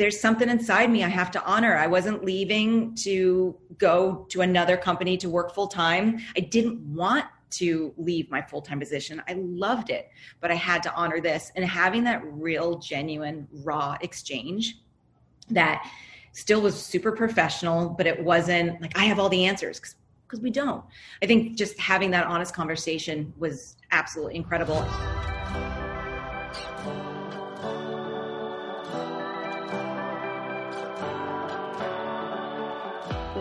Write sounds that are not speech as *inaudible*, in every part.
there's something inside me I have to honor. I wasn't leaving to go to another company to work full time. I didn't want to leave my full time position. I loved it, but I had to honor this. And having that real, genuine, raw exchange that still was super professional, but it wasn't like I have all the answers because we don't. I think just having that honest conversation was absolutely incredible.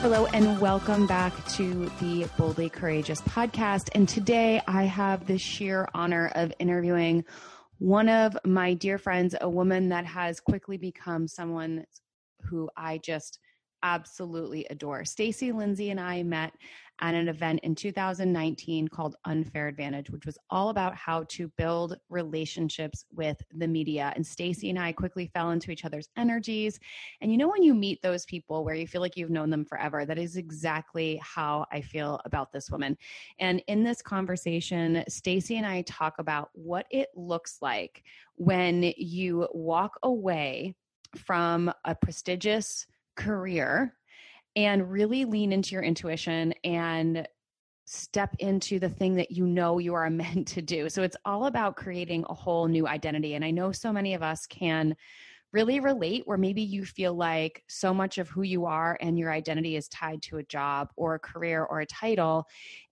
Hello, and welcome back to the Boldly Courageous podcast. And today I have the sheer honor of interviewing one of my dear friends, a woman that has quickly become someone who I just absolutely adore. Stacy Lindsay and I met at an event in 2019 called Unfair Advantage, which was all about how to build relationships with the media. And Stacy and I quickly fell into each other's energies. And you know when you meet those people where you feel like you've known them forever, that is exactly how I feel about this woman. And in this conversation, Stacy and I talk about what it looks like when you walk away from a prestigious career and really lean into your intuition and step into the thing that you know you are *laughs* meant to do. So it's all about creating a whole new identity. And I know so many of us can really relate where maybe you feel like so much of who you are and your identity is tied to a job or a career or a title.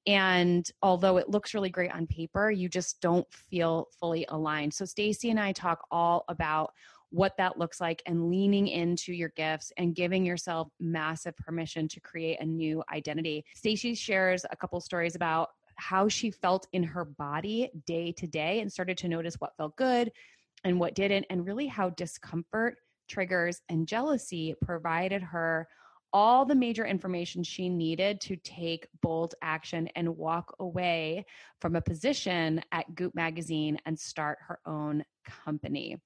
And although it looks really great on paper, you just don't feel fully aligned. So Stacy and I talk all about what that looks like and leaning into your gifts and giving yourself massive permission to create a new identity. Stacy shares a couple stories about how she felt in her body day to day and started to notice what felt good and what didn't and really how discomfort triggers and jealousy provided her all the major information she needed to take bold action and walk away from a position at Goop magazine and start her own company.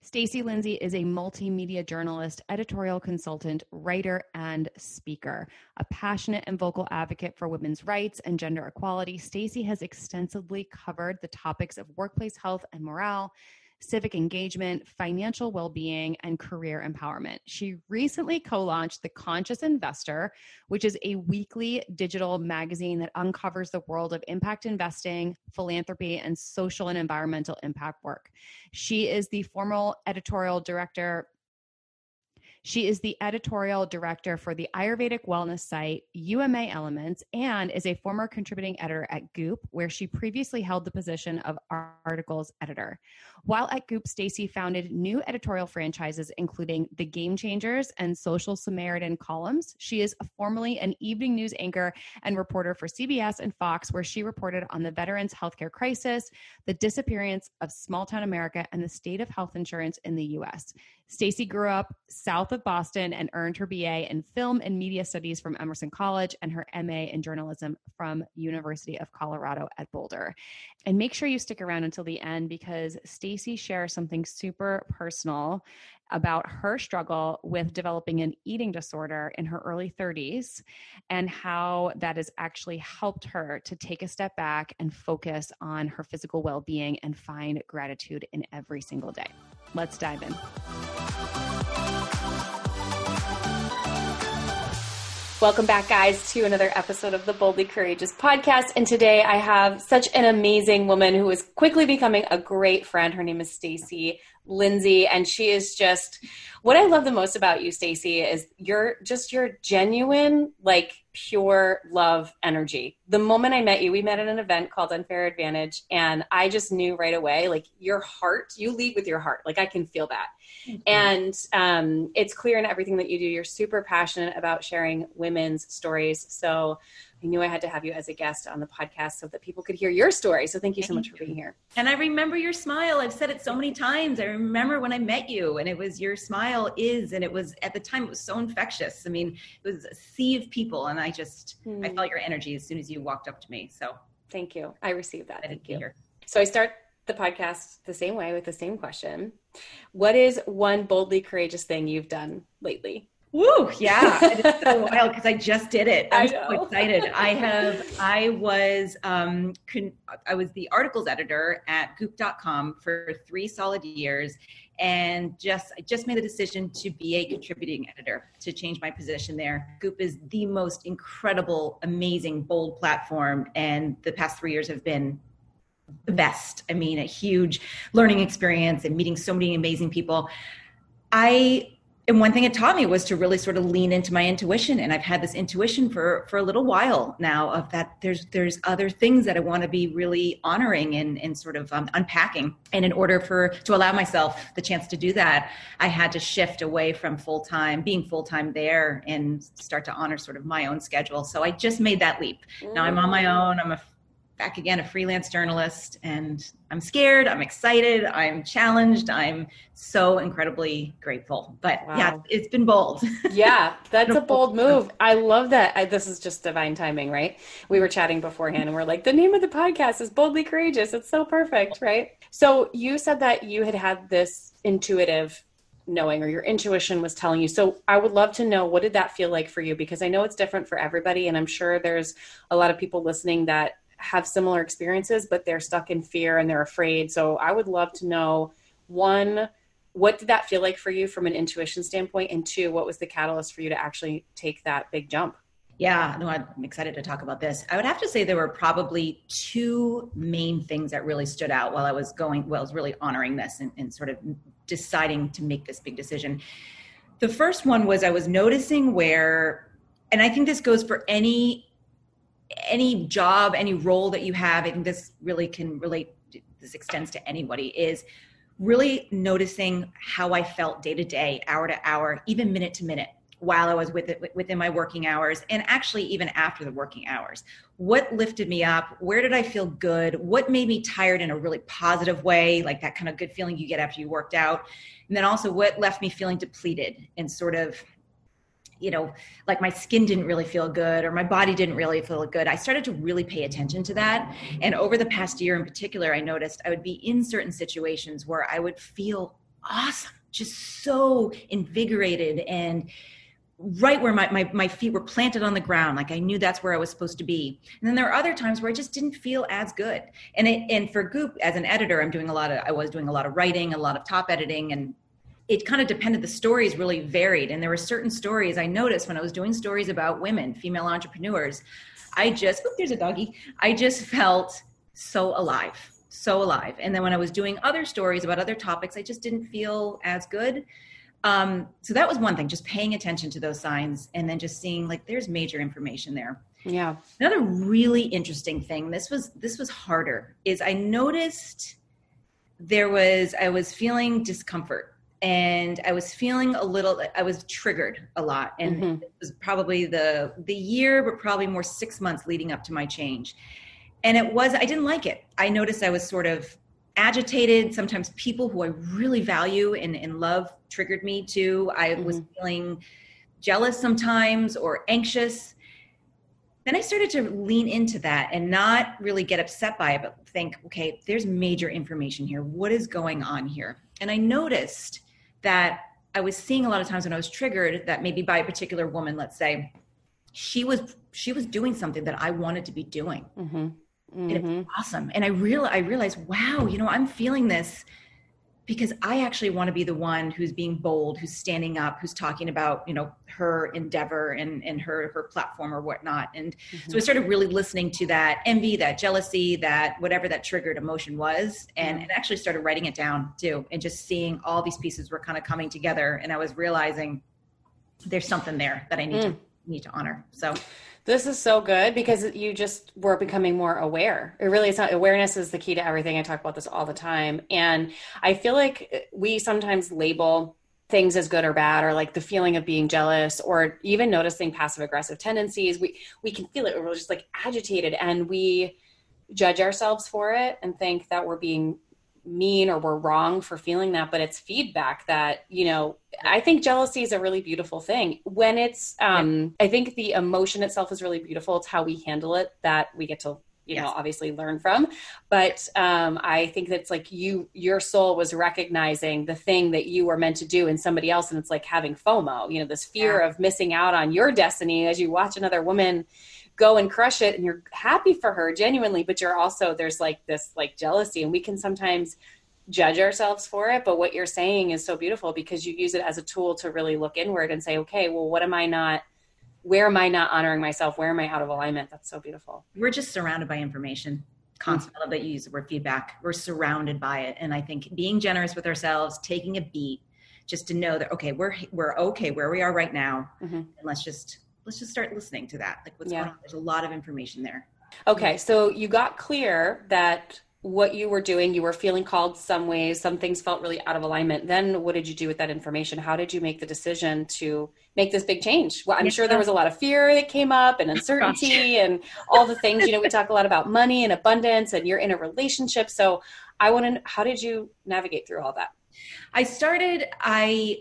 Stacy Lindsay is a multimedia journalist, editorial consultant, writer, and speaker. A passionate and vocal advocate for women's rights and gender equality, Stacy has extensively covered the topics of workplace health and morale, civic engagement, financial well being, and career empowerment. She recently co launched The Conscious Investor, which is a weekly digital magazine that uncovers the world of impact investing, philanthropy, and social and environmental impact work. She is the former editorial director she is the editorial director for the Ayurvedic wellness site UMA Elements and is a former contributing editor at Goop, where she previously held the position of articles editor. While at Goop, Stacy founded new editorial franchises, including The Game Changers and Social Samaritan columns. She is formerly an evening news anchor and reporter for CBS and Fox, where she reported on the veterans' healthcare crisis, the disappearance of small town America, and the state of health insurance in the U.S. Stacy grew up south of Boston and earned her BA in film and media studies from Emerson College and her MA in journalism from University of Colorado at Boulder. And make sure you stick around until the end because Stacy shares something super personal about her struggle with developing an eating disorder in her early 30s and how that has actually helped her to take a step back and focus on her physical well being and find gratitude in every single day. Let's dive in. Welcome back, guys, to another episode of the Boldly Courageous podcast. And today I have such an amazing woman who is quickly becoming a great friend. Her name is Stacy Lindsay, and she is just what I love the most about you, Stacy, is you're just your genuine, like pure love energy. The moment I met you, we met at an event called Unfair Advantage, and I just knew right away, like your heart, you lead with your heart. Like I can feel that. Mm-hmm. And um, it's clear in everything that you do. You're super passionate about sharing women's stories. So I knew I had to have you as a guest on the podcast so that people could hear your story. So thank you so much for being here. And I remember your smile. I've said it so many times. I remember when I met you and it was your smile is, and it was at the time it was so infectious. I mean, it was a sea of people. And I just, mm. I hmm. felt your energy as soon as you walked up to me. So thank you. I received that. Thank you. So I start the podcast the same way with the same question. What is one boldly courageous thing you've done lately? Woo! Yeah, it's so *laughs* wild because I just did it. I'm so excited. I have. I was. Um, con- I was the articles editor at Goop.com for three solid years, and just I just made the decision to be a contributing editor to change my position there. Goop is the most incredible, amazing, bold platform, and the past three years have been the best. I mean, a huge learning experience and meeting so many amazing people. I and one thing it taught me was to really sort of lean into my intuition. And i've had this intuition for for a little while now of that there's there's other things that i want to be really honoring and and sort of um, unpacking. And in order for to allow myself the chance to do that i had to shift away from full-time being full-time there and start to honor sort of my own schedule. So i just made that leap. Now i'm on my own. I'm a back again a freelance journalist and i'm scared i'm excited i'm challenged i'm so incredibly grateful. But wow. yeah it's been bold. *laughs* Yeah that's a bold move. I love that. I, this is just divine timing right? We were chatting beforehand and we're like the name of the podcast is boldly courageous. It's so perfect right? So you said that you had had this intuitive knowing or your intuition was telling you. So I would love to know what did that feel like for you? Because I know it's different for everybody and I'm sure there's a lot of people listening that have similar experiences, but they're stuck in fear and they're afraid. So I would love to know one, what did that feel like for you from an intuition standpoint? And two, what was the catalyst for you to actually take that big jump? Yeah, no, I'm excited to talk about this. I would have to say there were probably two main things that really stood out while I was going, well, I was really honoring this and, and sort of deciding to make this big decision. The first one was I was noticing where, and I think this goes for any any job, any role that you have, I think this really can relate, this extends to anybody, is really noticing how I felt day to day, hour to hour, even minute to minute while I was with it, within my working hours and actually even after the working hours. What lifted me up? Where did I feel good? What made me tired in a really positive way, like that kind of good feeling you get after you worked out? And then also what left me feeling depleted and sort of you know, like my skin didn't really feel good or my body didn't really feel good. I started to really pay attention to that. And over the past year in particular, I noticed I would be in certain situations where I would feel awesome, just so invigorated and right where my, my, my feet were planted on the ground like i knew that's where i was supposed to be and then there are other times where i just didn't feel as good and it and for goop as an editor i'm doing a lot of i was doing a lot of writing a lot of top editing and it kind of depended the stories really varied and there were certain stories i noticed when i was doing stories about women female entrepreneurs i just oh, there's a doggy i just felt so alive so alive. And then when i was doing other stories about other topics i just didn't feel as good. Um, so that was one thing just paying attention to those signs and then just seeing like there's major information there. Yeah. Another really interesting thing this was this was harder is i noticed there was i was feeling discomfort and I was feeling a little I was triggered a lot and mm-hmm. it was probably the the year but probably more 6 months leading up to my change. And it was I didn't like it. I noticed I was sort of agitated. Sometimes people who I really value and, and love triggered me too. I mm-hmm. was feeling jealous sometimes or anxious. Then I started to lean into that and not really get upset by it, but think, okay, there's major information here. What is going on here? And I noticed that I was seeing a lot of times when I was triggered that maybe by a particular woman, let's say, she was she was doing something that I wanted to be doing. Mm-hmm. Mm-hmm. And it was mm-hmm. awesome. And I real I realized, wow, you know, I'm feeling this because I actually want to be the one who's being bold, who's standing up, who's talking about, you know, her endeavor and, and her her platform or whatnot. And mm-hmm. so I started really listening to that envy, that jealousy, that whatever that triggered emotion was, and, mm-hmm. and actually started writing it down too, and just seeing all these pieces were kind of coming together. And I was realizing there's something there that I need mm. to need to honor. So this is so good because you just were becoming more aware. It really is not awareness is the key to everything. I talk about this all the time. And I feel like we sometimes label things as good or bad or like the feeling of being jealous or even noticing passive aggressive tendencies we we can feel it we're just like agitated and we judge ourselves for it and think that we're being mean or we're wrong for feeling that but it's feedback that you know i think jealousy is a really beautiful thing when it's um i think the emotion itself is really beautiful it's how we handle it that we get to you yes. know obviously learn from but um, i think that's like you your soul was recognizing the thing that you were meant to do in somebody else and it's like having fomo you know this fear yeah. of missing out on your destiny as you watch another woman go and crush it and you're happy for her genuinely but you're also there's like this like jealousy and we can sometimes judge ourselves for it but what you're saying is so beautiful because you use it as a tool to really look inward and say okay well what am i not where am I not honoring myself? Where am I out of alignment? That's so beautiful. We're just surrounded by information. Constantly, mm-hmm. that you use the word feedback. We're surrounded by it, and I think being generous with ourselves, taking a beat, just to know that okay, we're we're okay where we are right now, mm-hmm. and let's just let's just start listening to that. Like what's yeah. going on? There's a lot of information there. Okay, so you got clear that what you were doing you were feeling called some ways some things felt really out of alignment then what did you do with that information how did you make the decision to make this big change well i'm sure there was a lot of fear that came up and *laughs* uncertainty and all the things you know we talk a lot about money and abundance and you're in a relationship so i want to how did you navigate through all that i started i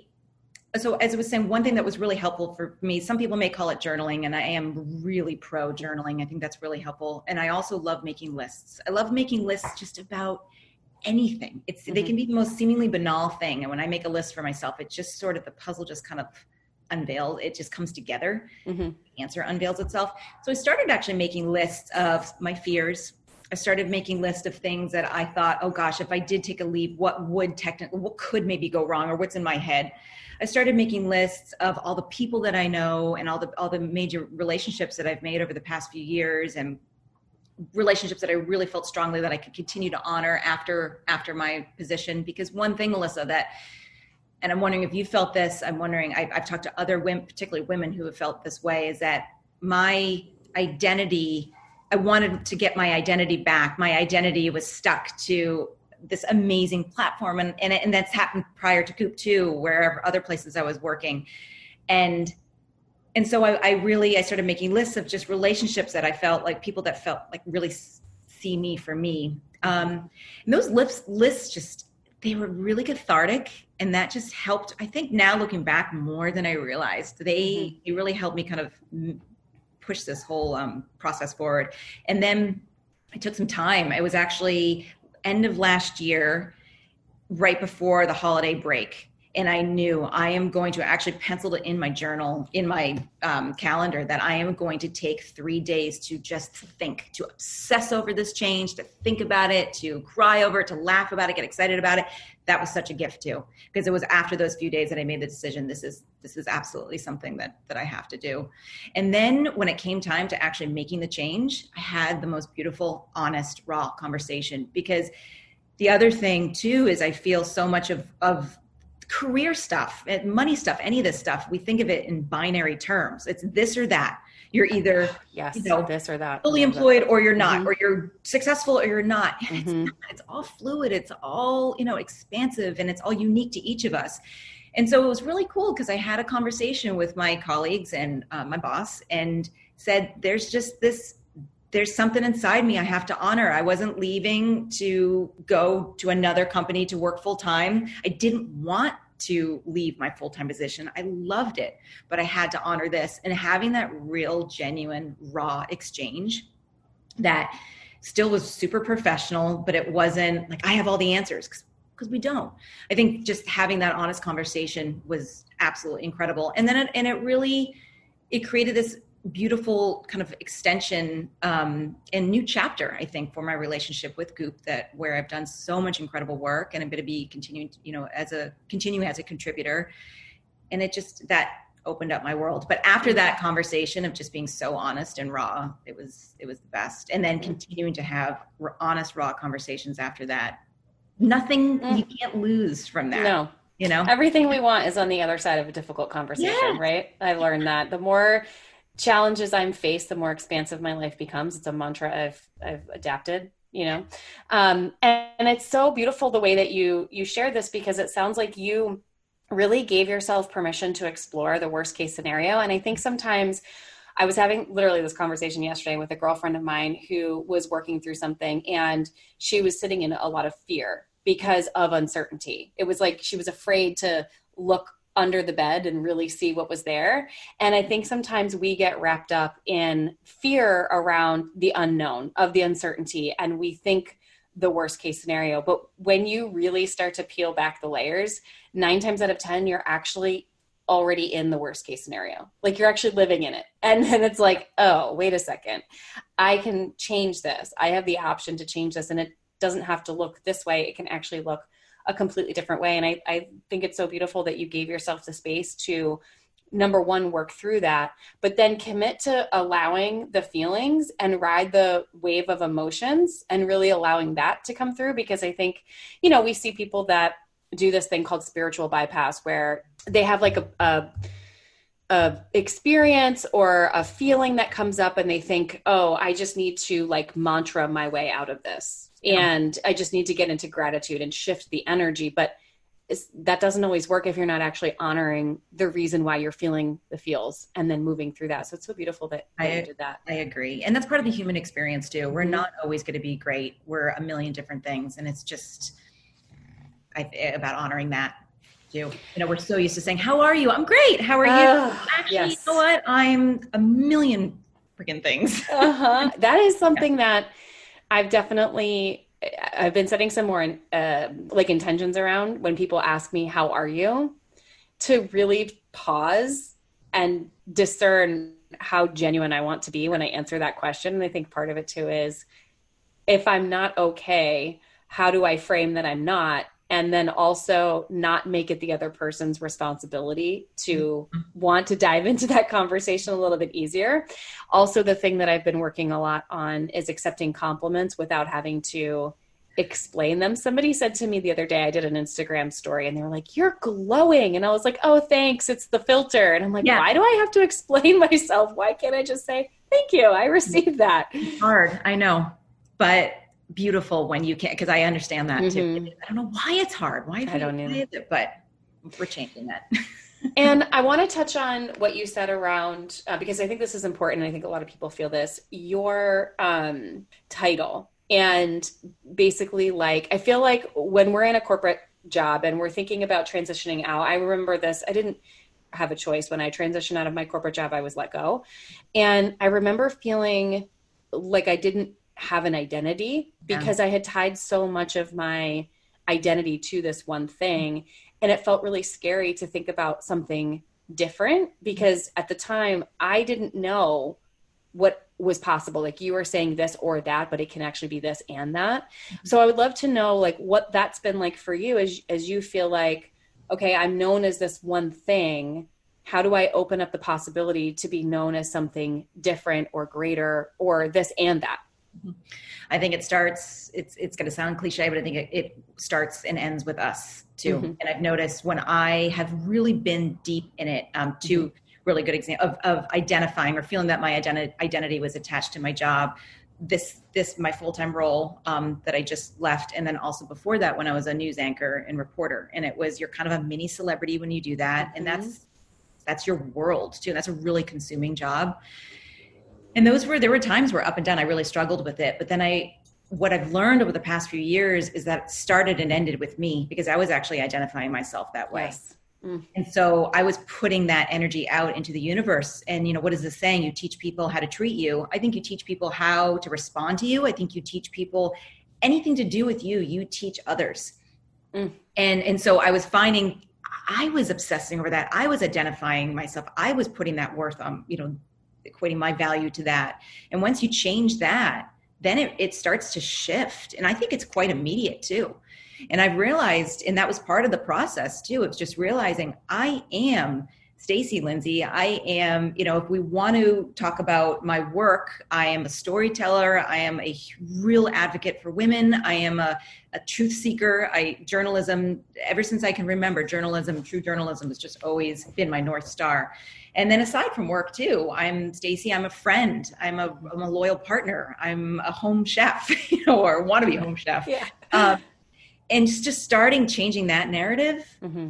so as I was saying, one thing that was really helpful for me, some people may call it journaling, and I am really pro journaling. I think that's really helpful. And I also love making lists. I love making lists just about anything. It's mm-hmm. they can be the most seemingly banal thing. And when I make a list for myself, it's just sort of the puzzle just kind of unveiled. It just comes together. Mm-hmm. The answer unveils itself. So I started actually making lists of my fears. I started making lists of things that I thought, oh gosh, if I did take a leave, what would technically, what could maybe go wrong, or what's in my head. I started making lists of all the people that I know and all the all the major relationships that I've made over the past few years and relationships that I really felt strongly that I could continue to honor after after my position because one thing Melissa that and I'm wondering if you felt this I'm wondering I, I've talked to other women particularly women who have felt this way is that my identity I wanted to get my identity back. My identity was stuck to this amazing platform and, and, and that's happened prior to Goop too wherever other places i was working and and so I, I, really i started making lists of just relationships that i felt like people that felt like really see me for me um, and those lists lists just they were really cathartic and that just helped i think now looking back more than i realized they mm-hmm. they really helped me kind of push this whole um, process forward and then it took some time it was actually end of last year, right before the holiday break. And I knew I am going to actually pencil it in my journal, in my um, calendar, that I am going to take three days to just think, to obsess over this change, to think about it, to cry over it, to laugh about it, get excited about it. That was such a gift too, because it was after those few days that I made the decision. This is this is absolutely something that that I have to do. And then when it came time to actually making the change, I had the most beautiful, honest, raw conversation because the other thing too is I feel so much of of career stuff, money stuff, any of this stuff, we think of it in binary terms. It's this or that. You're either yes, you know, this or that, fully employed or you're not, mm-hmm. or you're successful or you're not. *laughs* Mm-hmm. It's not. It's all fluid. It's all you know, expansive, and it's all unique to each of us. And so it was really cool because I had a conversation with my colleagues and uh, my boss and said, there's just this, there's something inside me I have to honor. I wasn't leaving to go to another company to work full time. I didn't want to leave my full time position. I loved it, but I had to honor this. And having that real, genuine, raw exchange that still was super professional, but it wasn't like I have all the answers because we don't. I think just having that honest conversation was absolutely incredible. And then it, and it really it created this beautiful kind of extension um, and new chapter i think for my relationship with goop that where i've done so much incredible work and i'm going to be continuing you know as a continuing as a contributor and it just that opened up my world but after that conversation of just being so honest and raw it was it was the best and then continuing to have honest raw conversations after that nothing mm. you can't lose from that. No. You know? Everything we want is on the other side of a difficult conversation, yeah. right? I learned that. The more challenges I'm faced, the more expansive my life becomes. It's a mantra I've I've adapted, you know. Um, and, and it's so beautiful the way that you you share this because it sounds like you really gave yourself permission to explore the worst case scenario. And I think sometimes I was having literally this conversation yesterday with a girlfriend of mine who was working through something and she was sitting in a lot of fear because of uncertainty. It was like she was afraid to look under the bed and really see what was there. And I think sometimes we get wrapped up in fear around the unknown, of the uncertainty, and we think the worst case scenario. But when you really start to peel back the layers, nine times out of 10, you're actually already in the worst case scenario. Like you're actually living in it. And then it's like, oh, wait a second. I can change this. I have the option to change this. And it doesn't have to look this way. It can actually look a completely different way. And I, I think it's so beautiful that you gave yourself the space to number one work through that but then commit to allowing the feelings and ride the wave of emotions and really allowing that to come through because i think you know we see people that do this thing called spiritual bypass where they have like a, a a experience or a feeling that comes up and they think oh i just need to like mantra my way out of this and i just need to get into gratitude and shift the energy but that doesn't always work if you're not actually honoring the reason why you're feeling the feels and then moving through that so it's so beautiful that, that I, you did that i agree and that's part of the human experience too we're mm-hmm. not always going to be great we're a million different things and it's just I, about honoring that too. You know, we're so used to saying, "How are you?" I'm great. How are you? Uh, Actually, yes. you know what? I'm a million freaking things. uh-huh. *laughs* That is something yeah. that I've definitely I've been setting some more uh, like intentions around when people ask me, "How are you?" to really pause and discern how genuine I want to be when I answer that question. And I think part of it too is if I'm not okay, how do I frame that I'm not? And then also not make it the other person's responsibility to mm-hmm. want to dive into that conversation a little bit easier. Also, the thing that I've been working a lot on is accepting compliments without having to explain them. Somebody said to me the other day, I did an Instagram story and they were like, You're glowing. And I was like, Oh, thanks. It's the filter. And I'm like, yeah. Why do I have to explain *laughs* myself? Why can't I just say, Thank you. I received that. It's hard. I know. But beautiful when you can because I understand that mm-hmm. too. I don't know why it's hard. Why I don't know, but we're changing that. *laughs* and I want to touch on what you said around uh, because I think this is important. I think a lot of people feel this. Your um, title and basically, like I feel like when we're in a corporate job and we're thinking about transitioning out. I remember this. I didn't have a choice when I transitioned out of my corporate job. I was let go, and I remember feeling like I didn't have an identity because yeah. I had tied so much of my identity to this one thing. And it felt really scary to think about something different because at the time I didn't know what was possible. Like you were saying this or that, but it can actually be this and that. Mm-hmm. So I would love to know like what that's been like for you as as you feel like, okay, I'm known as this one thing. How do I open up the possibility to be known as something different or greater or this and that? I think it starts. It's it's going to sound cliche, but I think it, it starts and ends with us too. Mm-hmm. And I've noticed when I have really been deep in it, um, two mm-hmm. really good example of, of identifying or feeling that my identity identity was attached to my job. This this my full time role um, that I just left, and then also before that when I was a news anchor and reporter, and it was you're kind of a mini celebrity when you do that, mm-hmm. and that's that's your world too. And that's a really consuming job and those were there were times where up and down I really struggled with it. But then I what I've learned over the past few years is that it started and ended with me because I was actually identifying myself that way. Yes. Mm. And so I was putting that energy out into the universe. And, you know, what is this saying? You teach people how to treat you. I think you teach people how to respond to you. I think you teach people anything to do with you, you teach others. Mm. And, and so I was finding I was obsessing over that. I was identifying myself. I was putting that worth on, you know, equating my value to that. And once you change that, then it, it starts to shift. And I think it's quite immediate too. And I've realized, and that was part of the process too, of just realizing I am Stacy Lindsay. I am, you know, if we want to talk about my work, I am a storyteller. I am a real advocate for women. I am a, a truth seeker. I journalism ever since I can remember. Journalism, true journalism, has just always been my north star. And then aside from work too, I'm Stacy. I'm a friend. I'm a, I'm a loyal partner. I'm a home chef, *laughs* you know, or want to be home chef. Yeah. Um, and just starting changing that narrative. Mm-hmm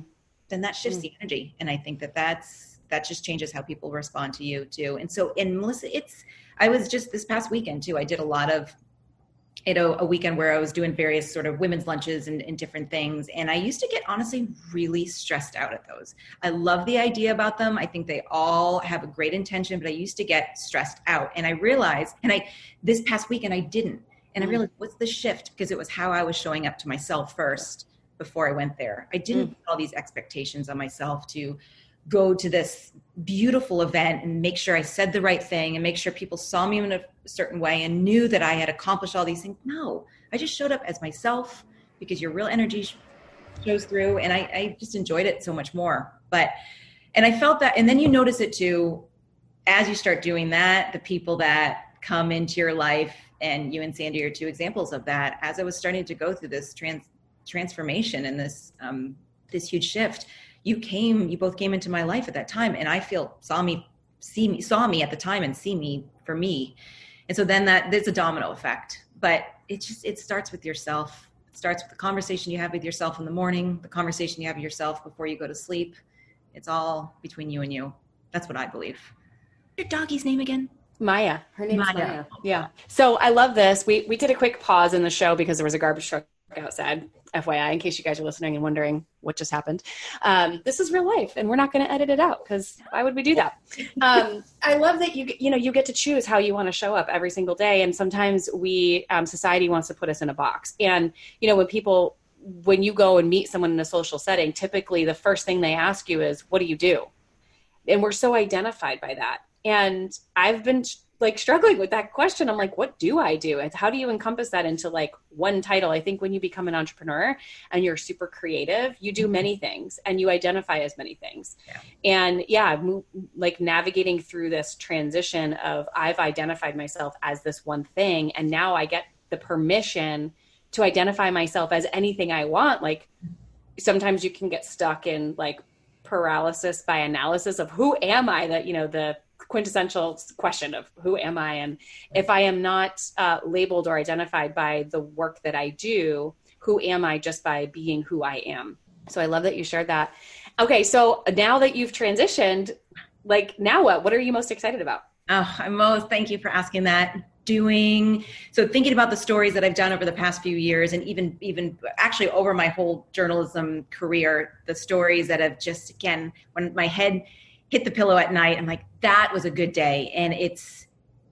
then that shifts mm. the energy. And I think that that's, that just changes how people respond to you too. And so, in Melissa, it's, I was just this past weekend too, I did a lot of you know, a weekend where I was doing various sort of women's lunches and, and, different things. And I used to get honestly really stressed out at those. I love the idea about them. I think they all have a great intention, but I used to get stressed out. And I realized, and I, this past weekend, I didn't. And I mm. realized, what's the shift? Because it was how I was showing up to myself first before I went there. I didn't mm. put all these expectations on myself to go to this beautiful event and make sure I said the right thing and make sure people saw me in a certain way and knew that I had accomplished all these things. No, I just showed up as myself because your real energy shows through and I, I just enjoyed it so much more. But, and I felt that, and then you notice it too, as you start doing that, the people that come into your life and you and Sandy are two examples of that. As I was starting to go through this trans transformation and this, um, this huge shift, you came you both came into my life at that time and i feel saw me see me saw me at the time and see me for me and so then that there's a domino effect but it just it starts with yourself it starts with the conversation you have with yourself in the morning the conversation you have with yourself before you go to sleep it's all between you and you that's what i believe your doggy's name again Maya. Her name Maya. Maya. Yeah. So I love this. We we did a quick pause in the show because there was a garbage truck outside. FYI, in case you guys are listening and wondering what just happened. Um, this is real life, and we're not going to edit it out because why would we do that? Um, I love that you you know you get to choose how you want to show up every single day, and sometimes we um, society wants to put us in a box. And you know when people when you go and meet someone in a social setting, typically the first thing they ask you is, "What do you do?" And we're so identified by that. And I've been like struggling with that question. I'm like, what do I do? And how do you encompass that into like one title? I think when you become an entrepreneur and you're super creative, you do mm-hmm. many things and you identify as many things. Yeah. And yeah, like navigating through this transition of I've identified myself as this one thing and now I get the permission to identify myself as anything I want. Like sometimes you can get stuck in like paralysis by analysis of who am I that, you know, the quintessential question of who am I? And if I am not uh, labeled or identified by the work that I do, who am I just by being who I am? So I love that you shared that. Okay, so now that you've transitioned, like now what? What are you most excited about? Oh, I'm most thank you for asking that. Doing so, thinking about the stories that I've done over the past few years, and even even actually over my whole journalism career, the stories that have just again when my head hit the pillow at night. I'm like, that was a good day. And it's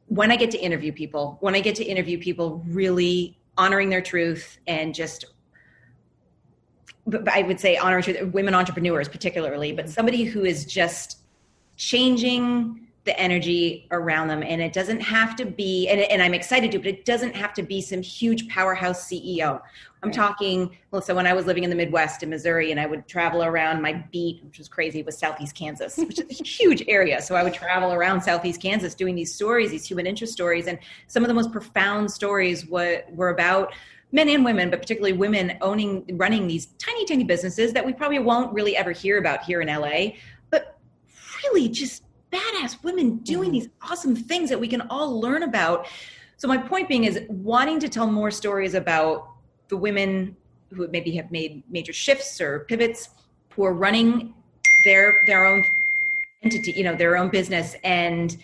when I get to interview people, when I get to interview people really honoring their truth and just I would say honoring women entrepreneurs particularly, but somebody who is just changing the energy around them. And it doesn't have to be, and, and I'm excited to, but it doesn't have to be some huge powerhouse CEO. I'm right. talking, well, so when I was living in the Midwest in Missouri and I would travel around my beat, which was crazy, was Southeast Kansas, *laughs* which is a huge area. So I would travel around Southeast Kansas doing these stories, these human interest stories. And some of the most profound stories were, were about men and women, but particularly women owning, running these tiny, tiny businesses that we probably won't really ever hear about here in LA, but really just badass women doing mm-hmm. these awesome things that we can all learn about. So my point being is wanting to tell more stories about the women who maybe have made major shifts or pivots who are running their their own entity, you know, their own business and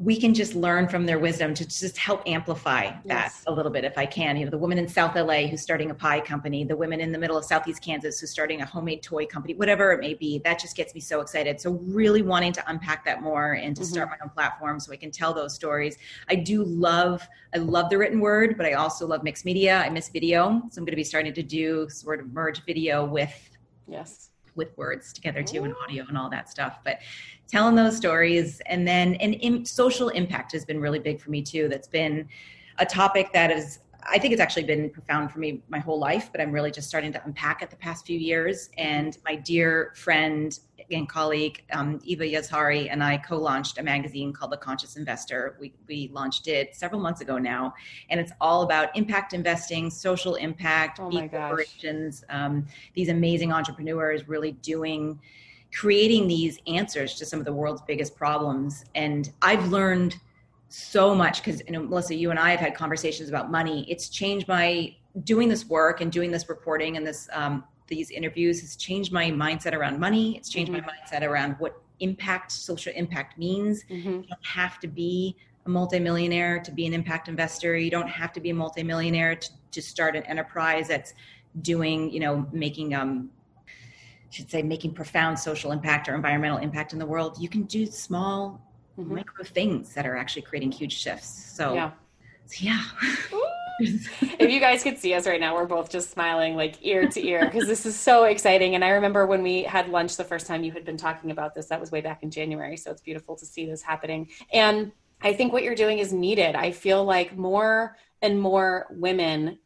we can just learn from their wisdom to just help amplify that yes. a little bit if I can. You know, the woman in South LA who's starting a pie company, the women in the middle of Southeast Kansas who's starting a homemade toy company, whatever it may be, that just gets me so excited. So really wanting to unpack that more and to mm-hmm. start my own platform so I can tell those stories. I do love I love the written word, but I also love mixed media. I miss video. So I'm going to be starting to do sort of merge video with yes with words together too and audio and all that stuff but telling those stories. And then and in, social impact has been really big for me too. That's been a topic that is I think it's actually been profound for me my whole life, but I'm really just starting to unpack it the past few years. And my dear friend and colleague um, Eva Yazhari and I co-launched a magazine called The Conscious Investor. We we launched it several months ago now, and it's all about impact investing, social impact, oh corporations, um, these amazing entrepreneurs really doing creating these answers to some of the world's biggest problems. And I've learned so much because you know, Melissa, you and I have had conversations about money. It's changed my doing this work and doing this reporting and this um, these interviews has changed my mindset around money. It's changed Mhm. my mindset around what impact, social impact means. Mhm. You don't have to be a multimillionaire to be an impact investor. You don't have to be a multimillionaire to, to start an enterprise that's doing, you know, making um I should say making profound social impact or environmental impact in the world. You can do small Mhm. micro things that are actually creating huge shifts. So Yeah. so yeah. *laughs* if you guys could see us right now, we're both just smiling like ear to ear because this is so exciting. And I remember when we had lunch the first time you had been talking about this, that was way back in January. So it's beautiful to see this happening. And I think what you're doing is needed. I feel like more and more women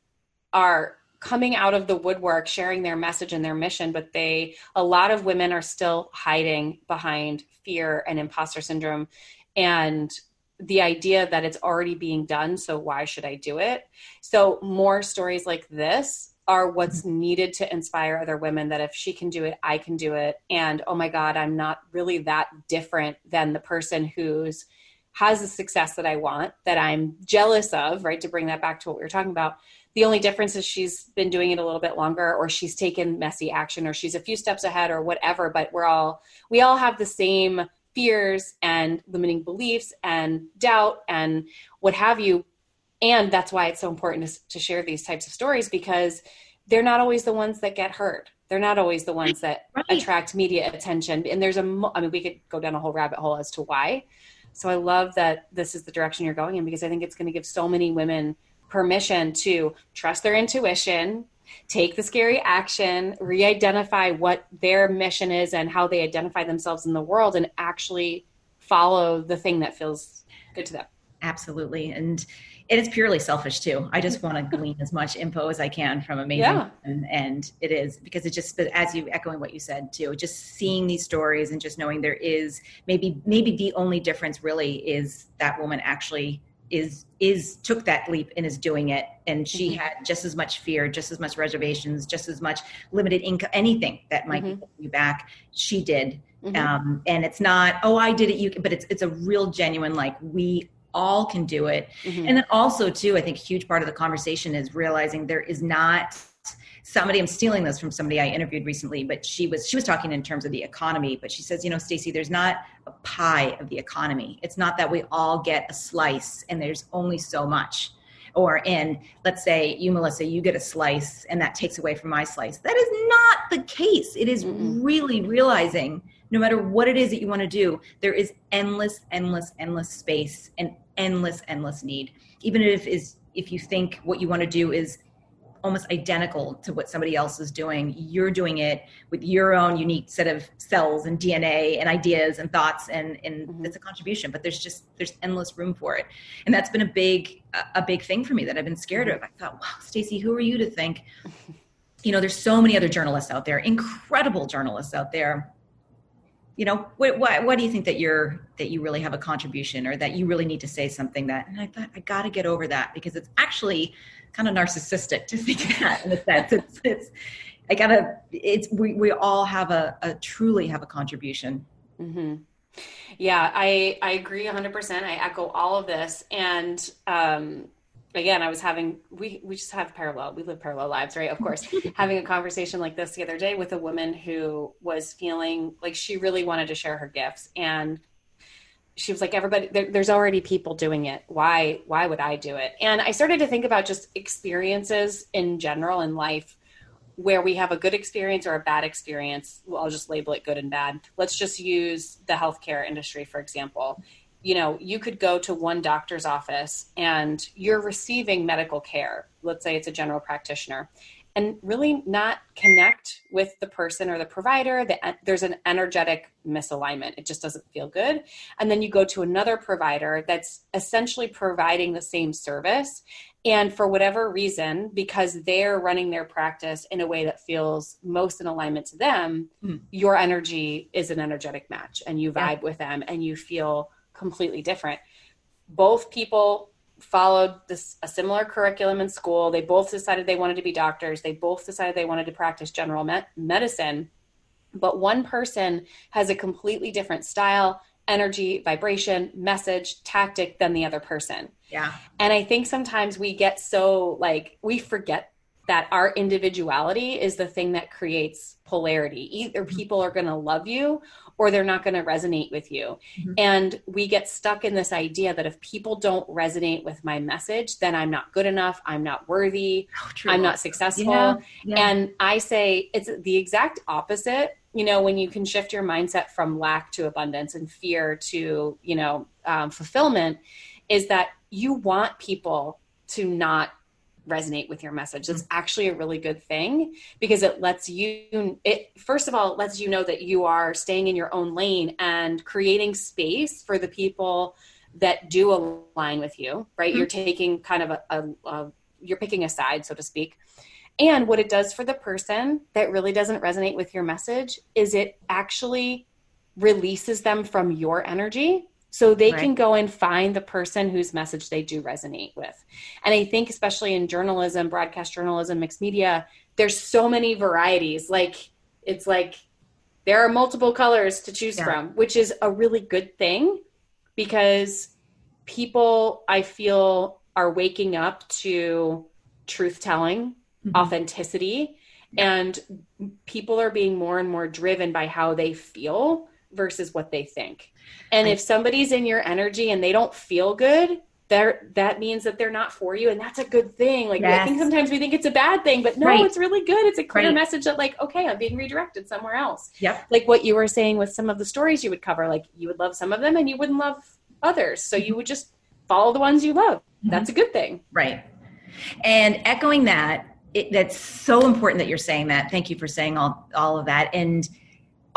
are coming out of the woodwork sharing their message and their mission but they a lot of women are still hiding behind fear and imposter syndrome and the idea that it's already being done so why should i do it? So more stories like this are what's needed to inspire other women that if she can do it i can do it. And oh my god i'm not really that different than the person who's has the success that i want that i'm jealous of right? To bring that back to what we were talking about. The only difference is she's been doing it a little bit longer or she's taken messy action or she's a few steps ahead or whatever but we're all we all have the same fears and limiting beliefs and doubt and what have you. And that's why it's so important to, to share these types of stories because they're not always the ones that get heard. They're not always the ones that Right. attract media attention. And there's a, I mean we could go down a whole rabbit hole as to why. So i love that this is the direction you're going in because i think it's going to give so many women permission to trust their intuition take the scary action re-identify what their mission is and how they identify themselves in the world and actually follow the thing that feels good to them Absolutely. And it is purely selfish too. I just want to *laughs* glean as much info as I can from amazing Yeah. and, and it is because it just as you echoing what you said too, just seeing these stories and just knowing there is maybe maybe the only difference really is that woman actually is is took that leap and is doing it and she Mhm. had just as much fear just as much reservations just as much limited income anything that might be Mhm. holding you back she did Mhm. um, and it's not oh i did it you can but it's it's a real genuine like we all can do it Mhm. and then also too i think a huge part of the conversation is realizing there is not somebody i'm stealing this from somebody i interviewed recently but she was she was talking in terms of the economy but she says you know stacy there's not a pie of the economy. It's not that we all get a slice and there's only so much. Or in let's say you melissa you get a slice and that takes away from my slice. That is not the case. It is Mm-mm. really realizing no matter what it is that you want to do there is endless endless endless space and endless endless need. Even if is if you think what you want to do is almost identical to what somebody else is doing. You're doing it with your own unique set of cells and dna and ideas and thoughts and and Mhm. it's a contribution but there's just there's endless room for it. And that's been a big a- a big thing for me that i've been scared of. I thought wow stacy who are you to think? You know there's so many other journalists out there incredible journalists out there you know what, what, what do you think that you're that you really have a contribution or that you really need to say something that and i thought i got to get over that because it's actually kind of narcissistic to think *laughs* that in a sense it's it's i gotta it's we, we all have a, a truly have a contribution hmm Yeah, I I agree 100%. I echo all of this. And um, again, I was having we we just have parallel. We live parallel lives, right? Of course. *laughs* having a conversation like this the other day with a woman who was feeling like she really wanted to share her gifts and she was like everybody there, there's already people doing it why why would i do it and i started to think about just experiences in general in life where we have a good experience or a bad experience well, i'll just label it good and bad let's just use the healthcare industry for example you know you could go to one doctor's office and you're receiving medical care. Let's say it's a general practitioner. And really not connect with the person or the provider. The, there's an energetic misalignment. It just doesn't feel good. And then you go to another provider that's essentially providing the same service. And for whatever reason because they're running their practice in a way that feels most in alignment to them Hmm. your energy is an energetic match and you Yeah. vibe with them and you feel completely different. Both people followed this a similar curriculum in school. They both decided they wanted to be doctors. They both decided they wanted to practice general me- medicine. But one person has a completely different style energy vibration message tactic than the other person. Yeah. And i think sometimes we get so like we forget that our individuality is the thing that creates polarity. Either mm-hmm. people are going to love you or they're not going to resonate with you. Mm-hmm. And we get stuck in this idea that if people don't resonate with my message, then I'm not good enough, I'm not worthy, oh, I'm not successful. Yeah. Yeah. And I say it's the exact opposite. You know, when you can shift your mindset from lack to abundance and fear to, you know, um, fulfillment, is that you want people to not resonate with your message that's mm-hmm. actually a really good thing because it lets you it first of all it lets you know that you are staying in your own lane and creating space for the people that do align with you right mm-hmm. you're taking kind of a, a, a you're picking a side so to speak and what it does for the person that really doesn't resonate with your message is it actually releases them from your energy so they right. can go and find the person whose message they do resonate with. And I think, especially in journalism, broadcast journalism, mixed media, there's so many varieties. Like, it's like there are multiple colors to choose yeah. from, which is a really good thing because people, I feel, are waking up to truth telling, mm-hmm. authenticity, and people are being more and more driven by how they feel versus what they think. And if somebody's in your energy and they don't feel good, there that means that they're not for you and that's a good thing like yes. i think sometimes we think it's a bad thing but no right. it's really good it's a clear right. message that like okay i'm being redirected somewhere else yep like what you were saying with some of the stories you would cover like you would love some of them and you wouldn't love others so you would just follow the ones you love mm-hmm. that's a good thing right and echoing that it, that's so important that you're saying that thank you for saying all all of that and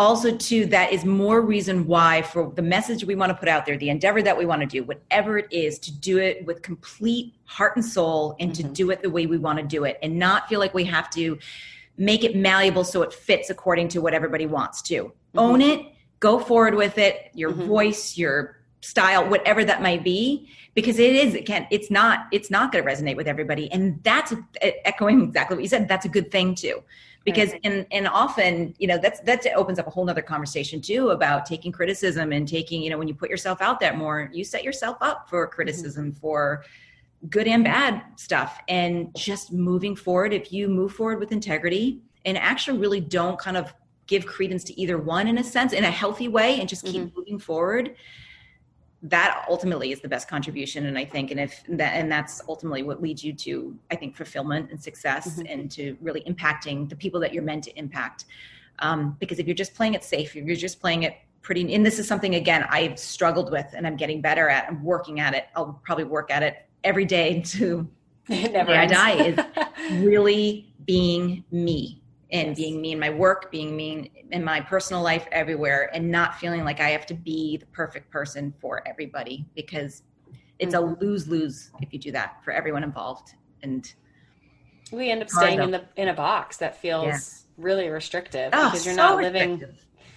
also too that is more reason why for the message we want to put out there the endeavor that we want to do whatever it is to do it with complete heart and soul and mm-hmm. to do it the way we want to do it and not feel like we have to make it malleable so it fits according to what everybody wants to mm-hmm. own it go forward with it your mm-hmm. voice your style whatever that might be because it is it can it's not it's not going to resonate with everybody and that's echoing exactly what you said that's a good thing too because right. and and often you know that's that opens up a whole nother conversation too about taking criticism and taking you know when you put yourself out there more you set yourself up for mm-hmm. criticism mm-hmm. for good and bad stuff and just moving forward if you move forward with integrity and actually really don't kind of give credence to either one in a sense in a healthy way and just keep mm-hmm. moving forward that ultimately is the best contribution and i think and if that and that's ultimately what leads you to i think fulfillment and success mm-hmm. and to really impacting the people that you're meant to impact. Um, because if you're just playing it safe if you're just playing it pretty and this is something again i've struggled with and i'm getting better at i'm working at it i'll probably work at it every day *laughs* to never i die is *laughs* really being me and being me in my work, being me in my personal life everywhere, and not feeling like I have to be the perfect person for everybody because it's mm-hmm. a lose lose if you do that for everyone involved. And we end up staying in the in a box that feels yeah. really restrictive oh, because you're so not living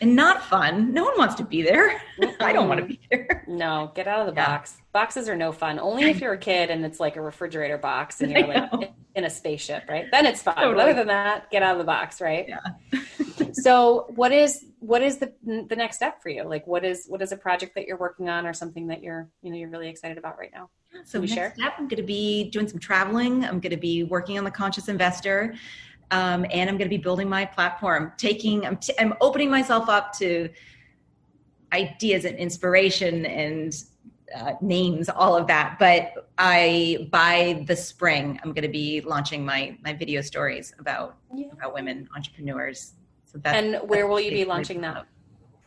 and not fun. No one wants to be there. *laughs* I don't want to be there. No, get out of the yeah. box. Boxes are no fun. Only if you're a kid and it's like a refrigerator box and *laughs* you're like in a spaceship, right? Then it's fun. Totally. But other than that, get out of the box, right? Yeah. *laughs* *laughs* so, what is what is the the next step for you? Like, what is what is a project that you're working on, or something that you're you know you're really excited about right now? So, next share? step, I'm going to be doing some traveling. I'm going to be working on the conscious investor um, and I'm going to be building my platform. Taking, I'm, t- I'm opening myself up to ideas and inspiration and uh, names, all of that. But I, by the spring, I'm going to be launching my my video stories about yeah. about women entrepreneurs. So that's, and where will you be launching that?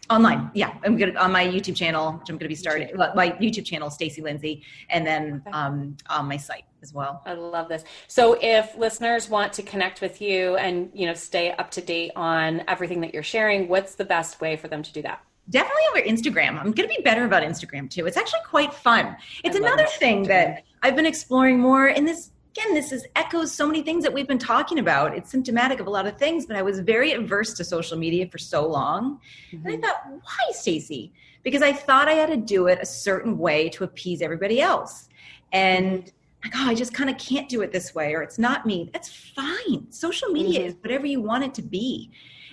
Online, yeah, I'm gonna on my YouTube channel, which I'm gonna be starting YouTube. my YouTube channel, Stacy Lindsay, and then okay. um, on my site as well. I love this. So, if listeners want to connect with you and you know stay up to date on everything that you're sharing, what's the best way for them to do that? Definitely over Instagram. I'm going to be better about Instagram too. It's actually quite fun. It's another thing that I've been exploring more, and this again, this is echoes so many things that we've been talking about. It's symptomatic of a lot of things, but I was very averse to social media for so long. Mm-hmm. And I mm-hmm. thought, why, Stacy? Because I thought I had to do it a certain way to appease everybody else. And like, oh, I just kind of can't do it this way, or it's not me. That's fine. Social media mm-hmm. is whatever you want it to be.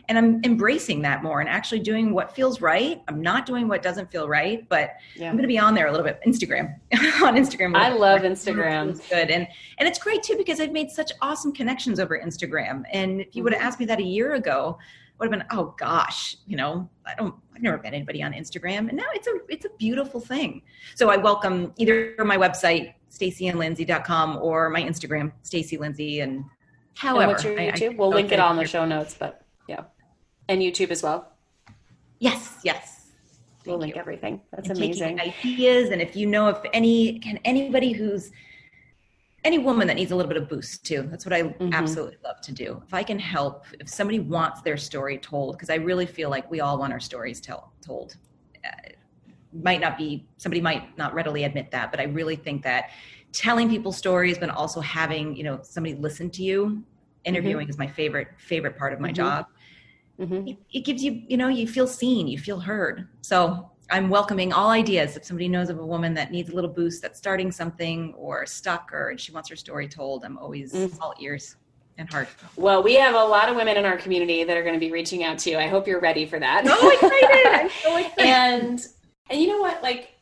And i'm embracing that more and actually doing what feels right. I'm not doing what doesn't feel right but yeah. i'm going to be on there a little bit. Instagram. *laughs* On instagram. I love instagram It's good. And and it's great too because i've made such awesome connections over instagram. And if you would have mm-hmm. asked me that a year ago would have been oh gosh you know i don't i've never met anybody on instagram. And now it's a it's a beautiful thing. So i welcome either my website stacyandlindsay.com or my instagram stacy lindsay and however and what's your youtube I, I we'll link it on the show notes but yeah and youtube as well yes yes we'll link you. everything that's and amazing ideas and if you know if any can anybody who's any woman that needs a little bit of boost too. That's what I mm-hmm. absolutely love to do. If I can help, if somebody wants their story told, because I really feel like we all want our stories tell, told. Uh, might not be somebody might not readily admit that, but I really think that telling people stories, but also having you know somebody listen to you. Interviewing mm-hmm. is my favorite favorite part of my mm-hmm. job. Mm-hmm. It, it gives you you know you feel seen, you feel heard. So I'm welcoming all ideas. If somebody knows of a woman that needs a little boost, that's starting something or stuck, or she wants her story told, I'm always mm. all ears and heart. Well, we have a lot of women in our community that are going to be reaching out to you. I hope you're ready for that. So excited! *laughs* I'm so excited. and and you know what? Like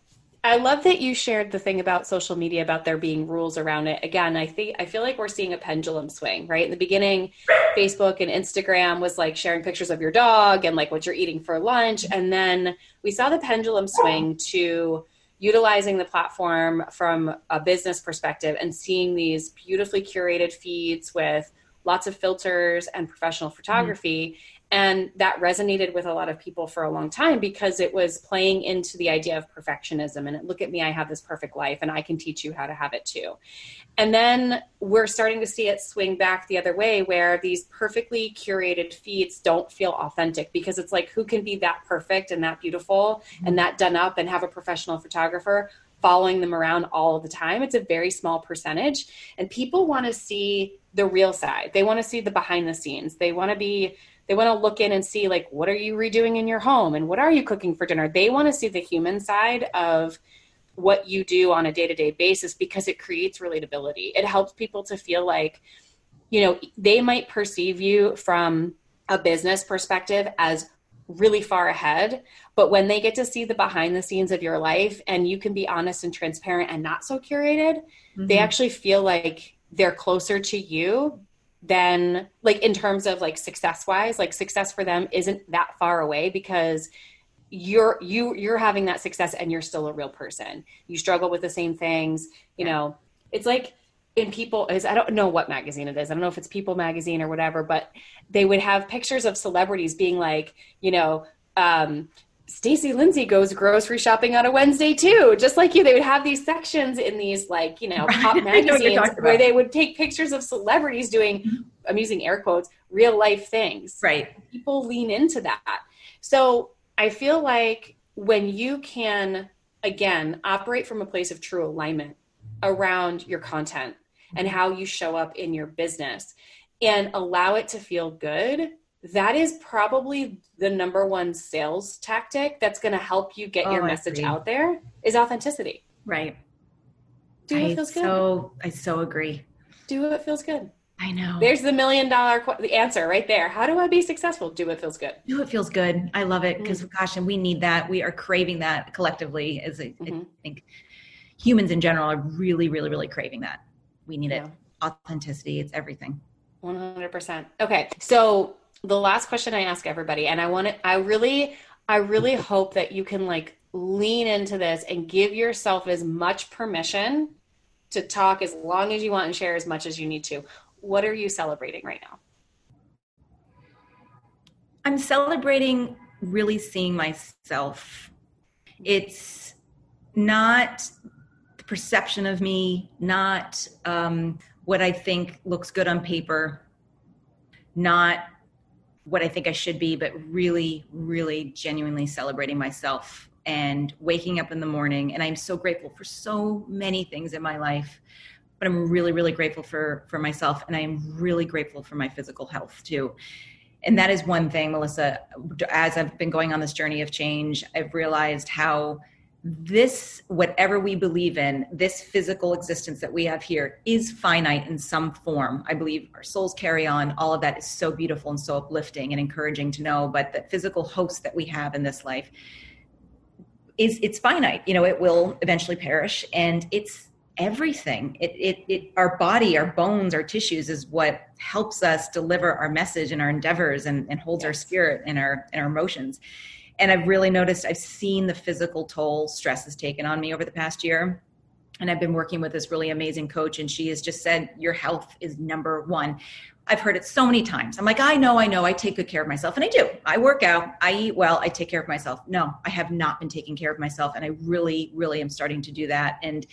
I love that you shared the thing about social media about there being rules around it. Again, I think I feel like we're seeing a pendulum swing, right? In the beginning, Facebook and Instagram was like sharing pictures of your dog and like what you're eating for lunch, and then we saw the pendulum swing to utilizing the platform from a business perspective and seeing these beautifully curated feeds with lots of filters and professional photography mm-hmm and that resonated with a lot of people for a long time because it was playing into the idea of perfectionism and look at me i have this perfect life and i can teach you how to have it too. And then we're starting to see it swing back the other way where these perfectly curated feeds don't feel authentic because it's like who can be that perfect and that beautiful and that done up and have a professional photographer following them around all the time? It's a very small percentage. And people want to see the real side. They want to see the behind the scenes. They want to be they want to look in and see like what are you redoing in your home and what are you cooking for dinner they want to see the human side of what you do on a day-to-day basis because it creates relatability it helps people to feel like you know they might perceive you from a business perspective as really far ahead but when they get to see the behind the scenes of your life and you can be honest and transparent and not so curated mm-hmm. they actually feel like they're closer to you then like in terms of like success wise like success for them isn't that far away because you're you you're having that success and you're still a real person. You struggle with the same things you know. It's like in people is i don't know what magazine it is. I don't know if it's people magazine or whatever but they would have pictures of celebrities being like you know um Stacy Lindsay goes grocery shopping on a Wednesday too. Just like you, they would have these sections in these like, you know, *laughs* pop magazines where they would take pictures of celebrities doing mm-hmm. I'm using air quotes, real life things. Right. People lean into that. So I feel like when you can again operate from a place of true alignment around your content and how you show up in your business and allow it to feel good that is probably the number one sales tactic that's going to help you get oh, your message out there is authenticity. Right. Do what feels good. So I so agree. Do what feels good. I know. There's the million dollar qu- the answer right there. How do I be successful? Do what feels good. Do what feels good. I love it because mm-hmm. gosh, and we need that. We are craving that collectively. As I, mm-hmm. I, think humans in general are really, really, really craving that. We need yeah. it. Authenticity. It's everything. One hundred percent. Okay, so the last question I ask everybody, and I want to, I really, I really hope that you can like lean into this and give yourself as much permission to talk as long as you want and share as much as you need to. What are you celebrating right now? I'm celebrating really seeing myself. It's not the perception of me, not um, what I think looks good on paper, not what I think I should be, but really, really genuinely celebrating myself and waking up in the morning. And I'm so grateful for so many things in my life, but I'm really, really grateful for for myself, and I am really grateful for my physical health too. And that is one thing, Melissa. As I've been going on this journey of change, I've realized how this whatever we believe in this physical existence that we have here is finite in some form. I believe our souls carry on. All of that is so beautiful and so uplifting and encouraging to know but the physical host that we have in this life is it's finite. You know it will eventually perish and it's everything. It, it, it our body our bones our tissues is what helps us deliver our message and our endeavors and, and holds yes. our spirit and our and our emotions and I've really noticed I've seen the physical toll stress has taken on me over the past year. And I've been working with this really amazing coach, and she has just said, Your health is number one. I've heard it so many times. I'm like, I know, I know, I take good care of myself. And I do. I work out, I eat well, I take care of myself. No, I have not been taking care of myself. And I really, really am starting to do that. And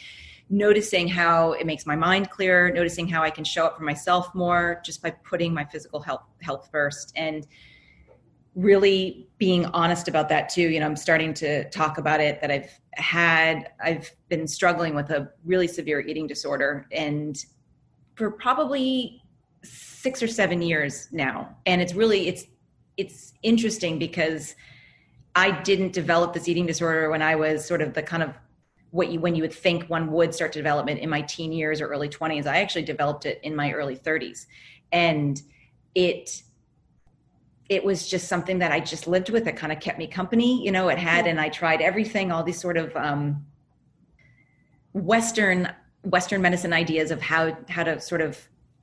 noticing how it makes my mind clearer, noticing how I can show up for myself more just by putting my physical health health first. And really being honest about that too. You know i'm starting to talk about it that i've had i've been struggling with a really severe eating disorder and for probably six or seven years now. And it's really it's it's interesting because i didn't develop this eating disorder when i was sort of the kind of what you when you would think one would start to develop it in my teen years or early 20s i actually developed it in my early 30s and it it was just something that I just lived with. It kind of kept me company. You know, it had, and I tried everything, all these sort of um, Western Western medicine ideas of how how to sort of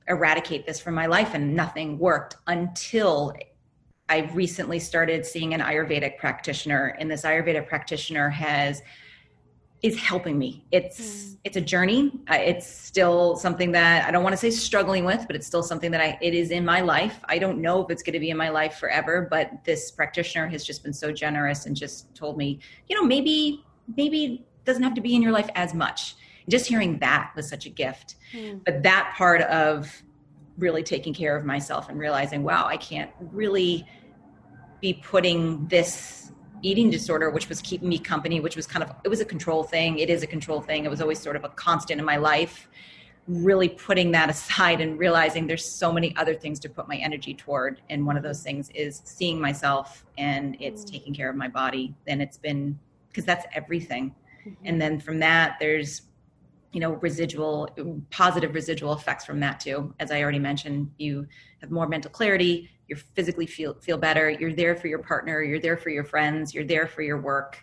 eradicate this from my life, and nothing worked until I recently started seeing an Ayurvedic practitioner, and this Ayurvedic practitioner has is helping me. It's mm. it's a journey. It's still something that I don't want to say struggling with, but it's still something that I it is in my life. I don't know if it's going to be in my life forever, but this practitioner has just been so generous and just told me, you know, maybe maybe doesn't have to be in your life as much. Just hearing that was such a gift. Mm. But that part of really taking care of myself and realizing, wow, I can't really be putting this eating disorder which was keeping me company which was kind of it was a control thing. It is a control thing. It was always sort of a constant in my life. Really putting that *laughs* aside and realizing there's so many other things to put my energy toward. And one of those things is seeing myself and it's mm. taking care of my body. And it's been because that's everything. Mm-hmm. and then from that there's you know residual positive residual effects from that too. As i already mentioned you have more mental clarity you physically feel feel better. You're there for your partner. You're there for your friends. You're there for your work.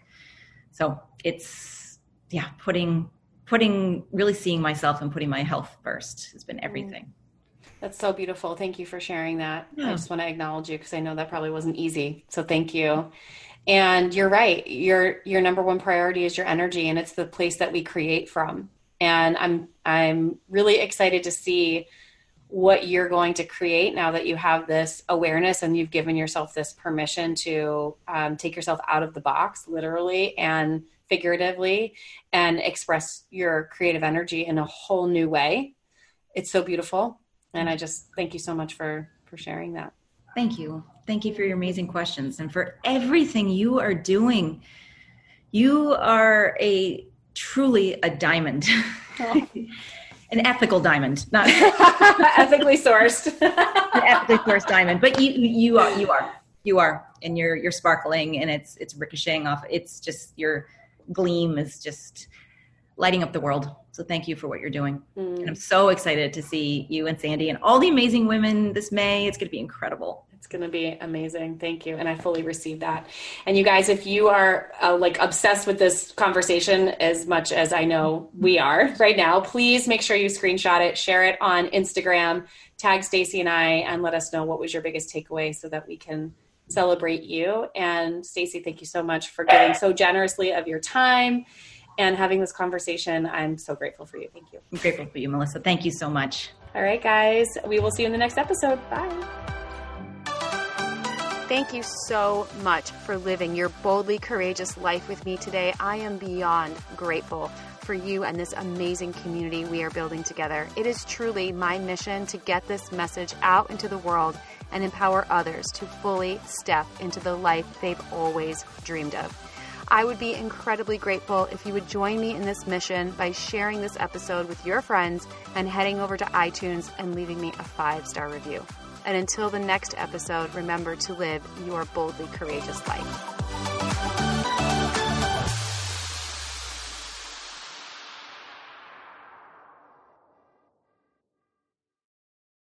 So it's yeah putting putting really seeing myself and putting my health first has been mm. everything. That's so beautiful. Thank you for sharing that. Yeah. i just want to acknowledge you because i know that probably wasn't easy. So thank you. And you're right. Your your number one priority is your energy and it's the place that we create from. And i'm i'm really excited to see what you're going to create now that you have this awareness and you've given yourself this permission to um, take yourself out of the box, literally and figuratively, and express your creative energy in a whole new way. It's so beautiful, and I just thank you so much for for sharing that. Thank you, thank you for your amazing questions and for everything you are doing. You are a truly a diamond. Oh. *laughs* an ethical diamond, not *laughs* ethically sourced. *laughs* an ethically sourced diamond, but you you are you are you are, and you're you're sparkling, and it's it's ricocheting off. It's just your gleam is just lighting up the world. So thank you for what you're doing, mm. and I'm so excited to see you and Sandy and all the amazing women this May. It's going to be incredible. It's going to be amazing. Thank you. And I fully receive that. And you guys, if you are uh, like obsessed with this conversation as much as I know we are *laughs* right now, please make sure you screenshot it, share it on Instagram, tag Stacy and I, and let us know what was your biggest takeaway so that we can celebrate you. And Stacy, thank you so much for giving so generously of your time and having this conversation. I'm so grateful for you. Thank you. I'm grateful for you, Melissa. Thank you so much. All right, guys. We will see you in the next episode. Bye. Thank you so much for living your boldly courageous life with me today. I am beyond grateful for you and this amazing community we are building together. It is truly my mission to get this message out into the world and empower others to fully step into the life they've always dreamed of. I would be incredibly grateful if you would join me in this mission by sharing this episode with your friends and heading over to iTunes and leaving me a five star review. And until the next episode, remember to live your boldly courageous life.